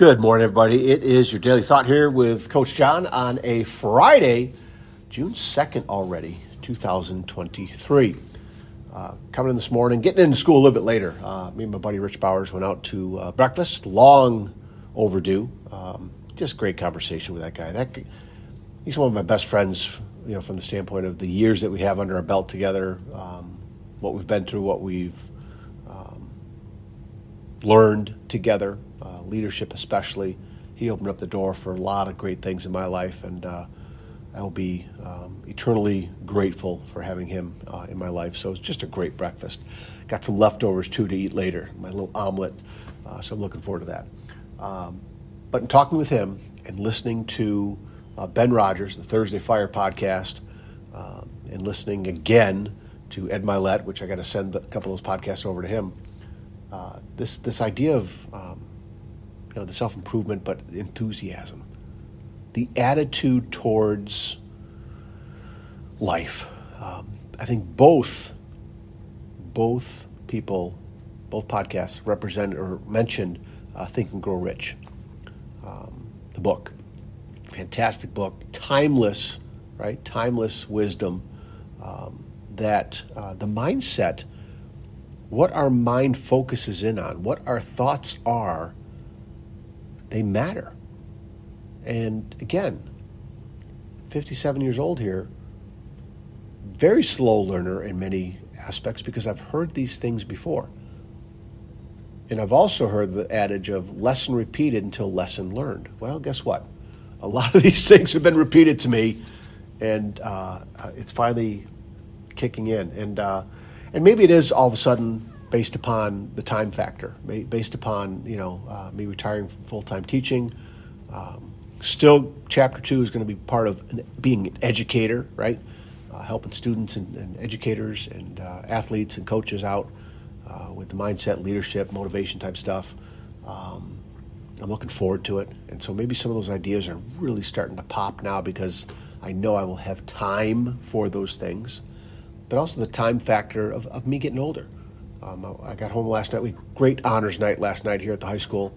Good morning, everybody. It is your daily thought here with Coach John on a Friday, June 2nd already, 2023. Uh, coming in this morning, getting into school a little bit later. Uh, me and my buddy Rich Bowers went out to uh, breakfast, long overdue. Um, just great conversation with that guy. That he's one of my best friends, you know, from the standpoint of the years that we have under our belt together, um, what we've been through, what we've um, learned together, uh, leadership especially. He opened up the door for a lot of great things in my life, and uh, I'll be um, eternally grateful for having him uh, in my life. So it's just a great breakfast. Got some leftovers too to eat later, my little omelet. Uh, so I'm looking forward to that. Um, but in talking with him and listening to uh, Ben Rogers, the Thursday Fire podcast, um, and listening again to Ed Mylett, which I got to send a couple of those podcasts over to him. Uh, this this idea of um, you know the self improvement, but enthusiasm, the attitude towards life. Um, I think both both people, both podcasts represent or mentioned uh, Think and Grow Rich, um, the book. Fantastic book, timeless, right? Timeless wisdom um, that uh, the mindset, what our mind focuses in on, what our thoughts are, they matter. And again, 57 years old here, very slow learner in many aspects because I've heard these things before. And I've also heard the adage of lesson repeated until lesson learned. Well, guess what? A lot of these things have been repeated to me, and uh, it's finally kicking in. And uh, and maybe it is all of a sudden based upon the time factor, based upon you know uh, me retiring from full time teaching. Um, still, chapter two is going to be part of an, being an educator, right? Uh, helping students and, and educators and uh, athletes and coaches out uh, with the mindset, leadership, motivation type stuff. Um, I'm looking forward to it. And so maybe some of those ideas are really starting to pop now because I know I will have time for those things, but also the time factor of, of me getting older. Um, I got home last night. We great honors night last night here at the high school.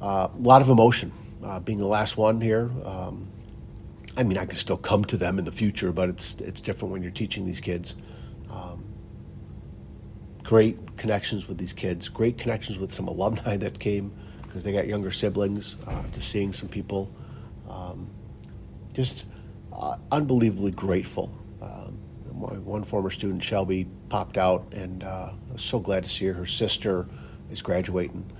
Uh, a lot of emotion, uh, being the last one here. Um, I mean, I can still come to them in the future, but it's it's different when you're teaching these kids. Um, great connections with these kids, great connections with some alumni that came because they got younger siblings, uh, to seeing some people. Um, just uh, unbelievably grateful. My one former student, Shelby, popped out, and uh, I was so glad to see her. Her sister is graduating.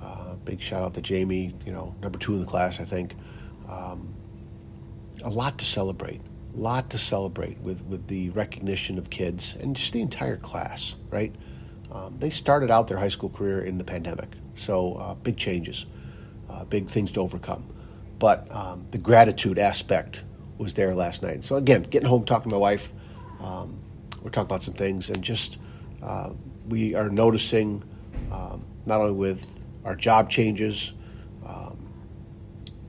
Uh, big shout out to Jamie, you know, number two in the class, I think. Um, a lot to celebrate a lot to celebrate with, with the recognition of kids and just the entire class, right? Um, they started out their high school career in the pandemic, so uh, big changes, uh, big things to overcome. But um, the gratitude aspect was there last night. So again, getting home, talking to my wife, um, we're talking about some things, and just uh, we are noticing um, not only with our job changes, um,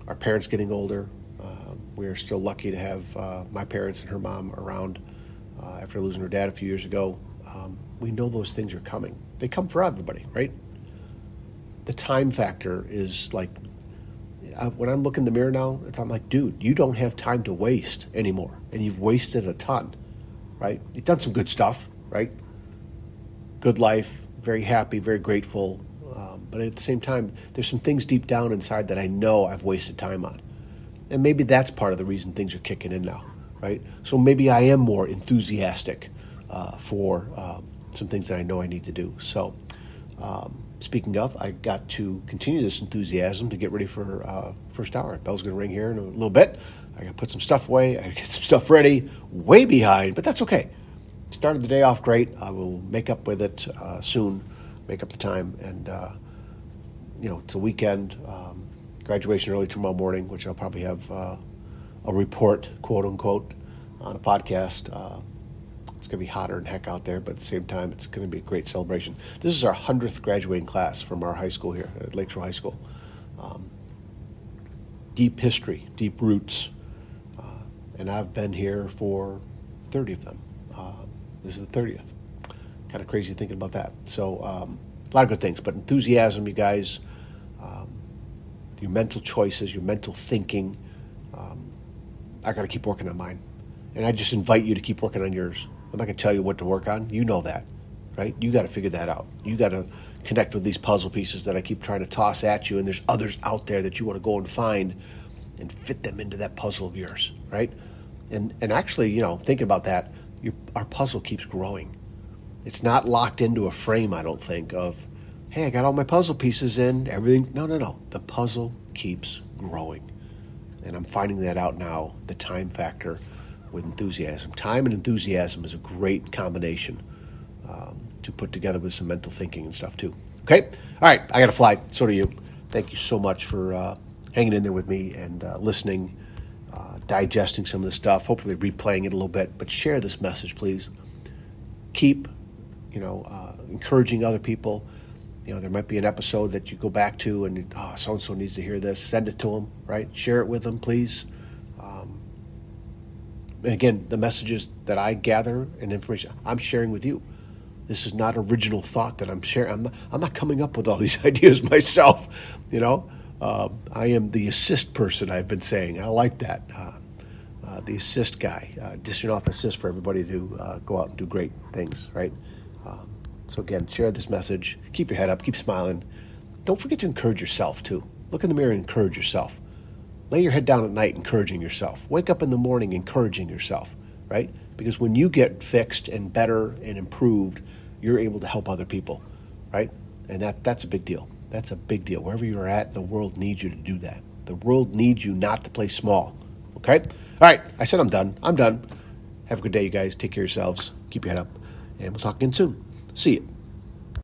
our parents getting older. Uh, we're still lucky to have uh, my parents and her mom around uh, after losing her dad a few years ago um, we know those things are coming. They come for everybody, right? The time factor is like, uh, when I'm looking in the mirror now, I'm like, dude, you don't have time to waste anymore. And you've wasted a ton, right? You've done some good stuff, right? Good life, very happy, very grateful. Um, but at the same time, there's some things deep down inside that I know I've wasted time on. And maybe that's part of the reason things are kicking in now, right? So maybe I am more enthusiastic uh, for um, some things that I know I need to do. So, um, speaking of, I got to continue this enthusiasm to get ready for uh, first hour. Bell's going to ring here in a little bit. I got to put some stuff away. I got to get some stuff ready. Way behind, but that's okay. Started the day off great. I will make up with it uh, soon. Make up the time, and uh, you know it's a weekend. Um, graduation early tomorrow morning, which I'll probably have uh, a report, quote unquote, on a podcast uh, it's going to be hotter than heck out there, but at the same time, it's going to be a great celebration. This is our 100th graduating class from our high school here at Lakeshore High School. Um, deep history, deep roots, and I've been here for 30 of them. Uh, this is the 30th. Kind of crazy thinking about that. So, um, a lot of good things, but enthusiasm, you guys. Um, your mental choices, your mental thinking. Um, I got to keep working on mine. And I just invite you to keep working on yours. I'm not going to tell you what to work on. You know that, right? You got to figure that out. You got to connect with these puzzle pieces that I keep trying to toss at you. And there's others out there that you want to go and find and fit them into that puzzle of yours, right? And, and actually, you know, thinking about that, your, our puzzle keeps growing. It's not locked into a frame, I don't think, of, hey, I got all my puzzle pieces in, everything. No, no, no. The puzzle keeps growing. And I'm finding that out now, the time factor with enthusiasm. Time and enthusiasm is a great combination um, to put together with some mental thinking and stuff, too. Okay? All right, I got to fly. So do you. Thank you so much for uh, hanging in there with me and uh, listening, digesting some of the stuff, hopefully replaying it a little bit. But share this message, please. Keep, you know, uh, encouraging other people. You know, there might be an episode that you go back to and, oh, so and so needs to hear this. Send it to them, right? Share it with them, please. Um, and again, the messages that I gather and information I'm sharing with you. This is not original thought that I'm sharing. I'm not, I'm not coming up with all these ideas myself. You know, uh, I am the assist person. I've been saying. I like that. Uh, uh, the assist guy, uh, dishing off assist for everybody to uh, go out and do great things. Right. Um, so again, share this message. Keep your head up. Keep smiling. Don't forget to encourage yourself too. Look in the mirror and encourage yourself. Lay your head down at night encouraging yourself. Wake up in the morning encouraging yourself, right? Because when you get fixed and better and improved, you're able to help other people, right? And that, that's a big deal. That's a big deal. Wherever you're at, the world needs you to do that. The world needs you not to play small, okay? All right, I said I'm done. I'm done. Have a good day, you guys. Take care of yourselves. Keep your head up. And we'll talk again soon. See you.